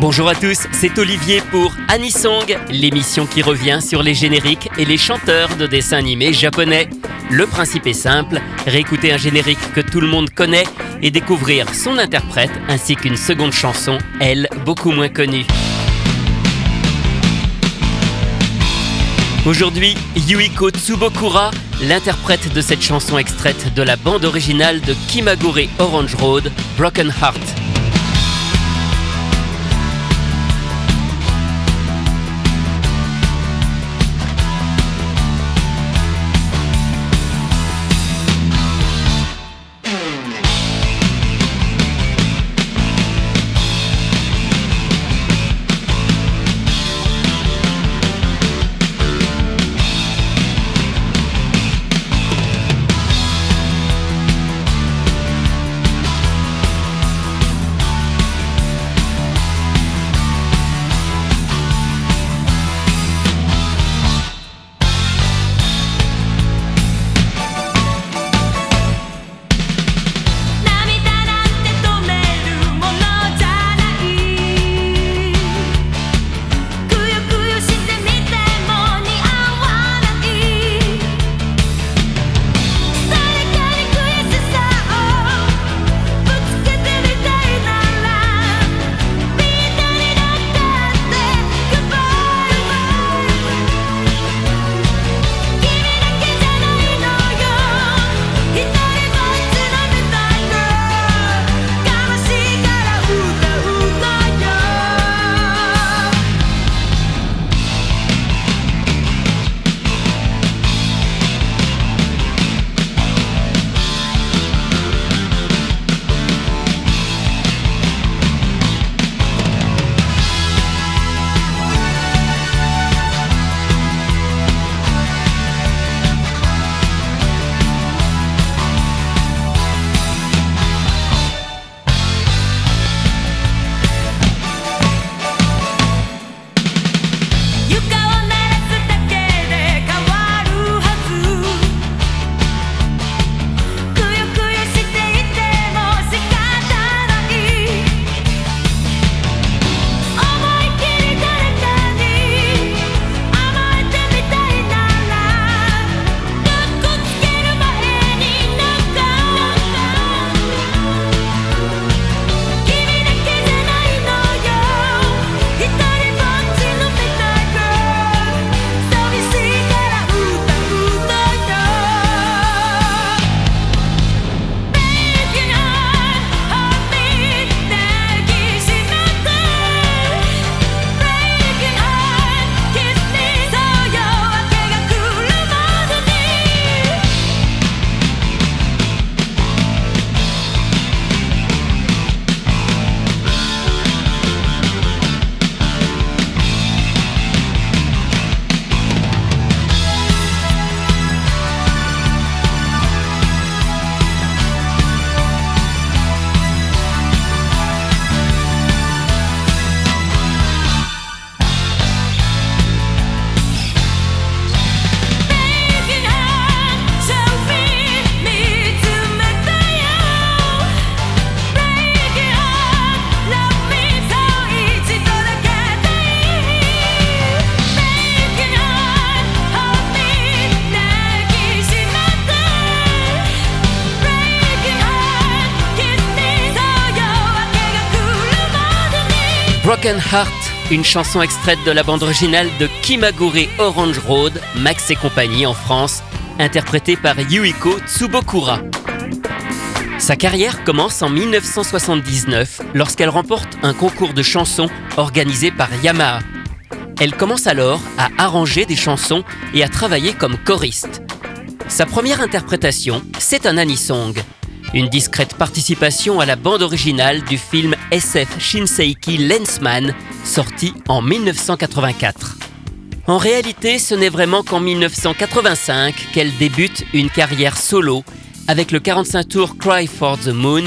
Bonjour à tous, c'est Olivier pour Anisong, l'émission qui revient sur les génériques et les chanteurs de dessins animés japonais. Le principe est simple, réécouter un générique que tout le monde connaît et découvrir son interprète ainsi qu'une seconde chanson, elle, beaucoup moins connue. Aujourd'hui, Yuiko Tsubokura, l'interprète de cette chanson extraite de la bande originale de Kimagure Orange Road, Broken Heart. Broken Heart, une chanson extraite de la bande originale de Kimagure Orange Road, Max et compagnie en France, interprétée par Yuiko Tsubokura. Sa carrière commence en 1979 lorsqu'elle remporte un concours de chansons organisé par Yamaha. Elle commence alors à arranger des chansons et à travailler comme choriste. Sa première interprétation, c'est un anisong, une discrète participation à la bande originale du film SF Shinseiki Lensman, sorti en 1984. En réalité, ce n'est vraiment qu'en 1985 qu'elle débute une carrière solo avec le 45 tours Cry for the Moon,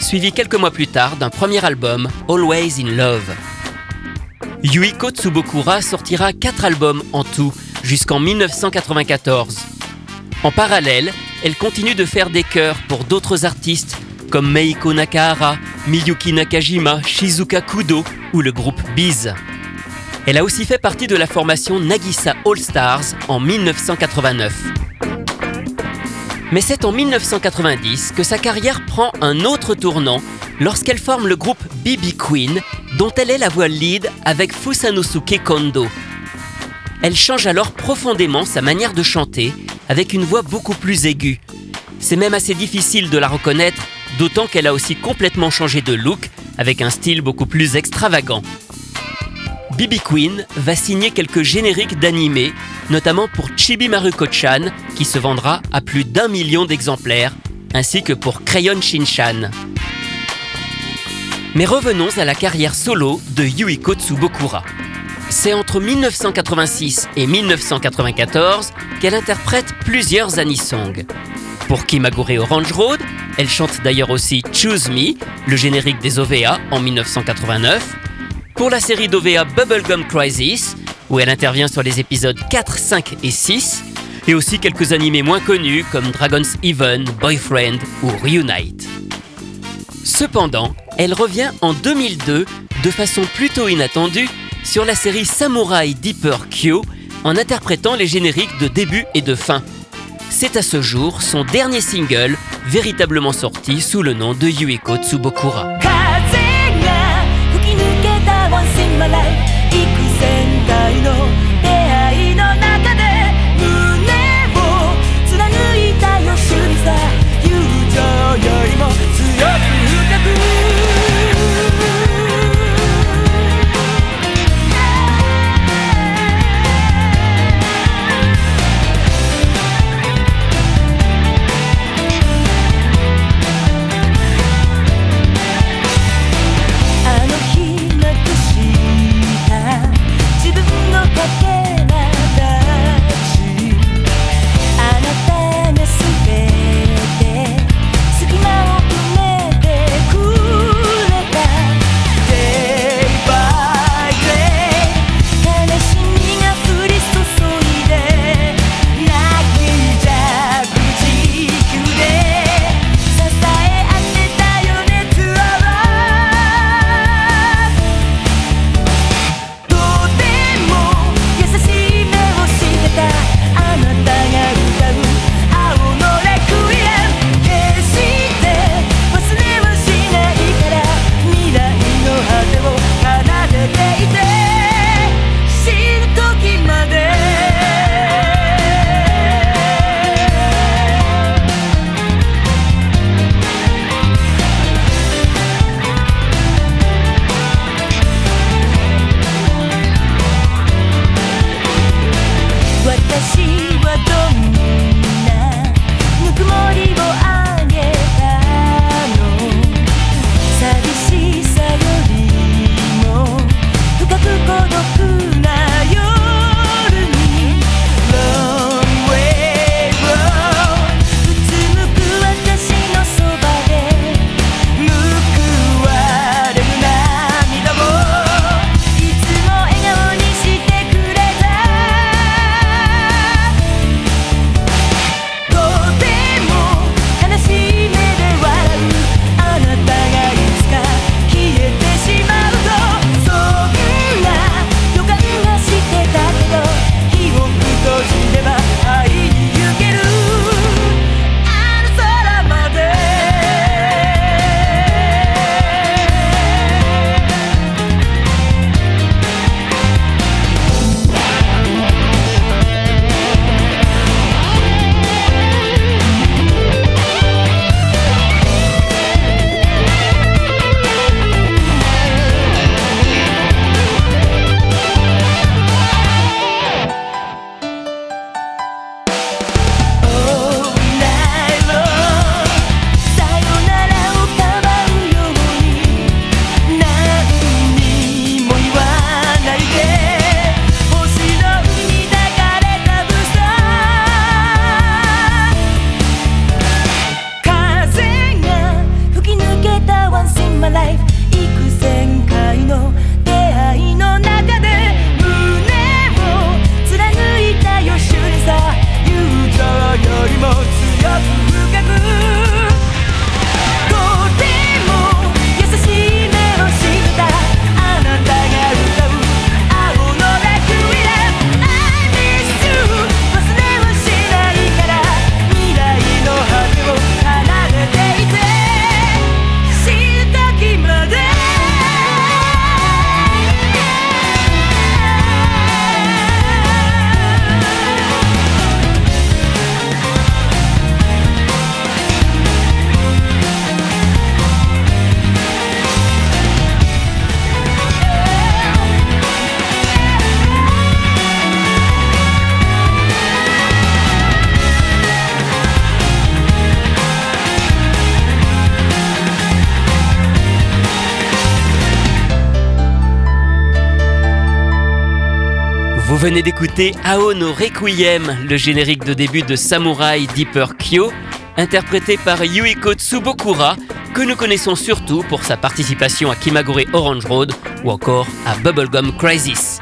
suivi quelques mois plus tard d'un premier album, Always in Love. Yuiko Tsubokura sortira 4 albums en tout jusqu'en 1994. En parallèle, elle continue de faire des chœurs pour d'autres artistes comme Meiko Nakahara, Miyuki Nakajima, Shizuka Kudo ou le groupe Biz. Elle a aussi fait partie de la formation Nagisa All Stars en 1989. Mais c'est en 1990 que sa carrière prend un autre tournant lorsqu'elle forme le groupe BB Queen, dont elle est la voix lead avec Fusanosuke Kondo. Elle change alors profondément sa manière de chanter avec une voix beaucoup plus aiguë. C'est même assez difficile de la reconnaître, d'autant qu'elle a aussi complètement changé de look avec un style beaucoup plus extravagant. Bibi Queen va signer quelques génériques d'animés, notamment pour Chibi Maruko-chan, qui se vendra à plus d'un million d'exemplaires, ainsi que pour Crayon Shinchan. Mais revenons à la carrière solo de Yuiko Tsubokura. C'est entre 1986 et 1994 qu'elle interprète plusieurs anisongs. Pour Kimagure Orange Road, elle chante d'ailleurs aussi Choose Me, le générique des OVA en 1989. Pour la série d'OVA Bubblegum Crisis, où elle intervient sur les épisodes 4, 5 et 6, et aussi quelques animés moins connus comme Dragon's Even, Boyfriend ou Reunite. Cependant, elle revient en 2002 de façon plutôt inattendue sur la série Samurai Deeper Kyo en interprétant les génériques de début et de fin. C'est à ce jour son dernier single véritablement sorti sous le nom de Yuiko Tsubokura. Venez d'écouter Aono Requiem, le générique de début de Samurai Deeper Kyo, interprété par Yuiko Tsubokura, que nous connaissons surtout pour sa participation à Kimagure Orange Road ou encore à Bubblegum Crisis.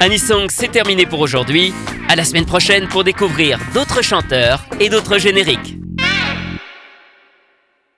Anisong, c'est terminé pour aujourd'hui. À la semaine prochaine pour découvrir d'autres chanteurs et d'autres génériques.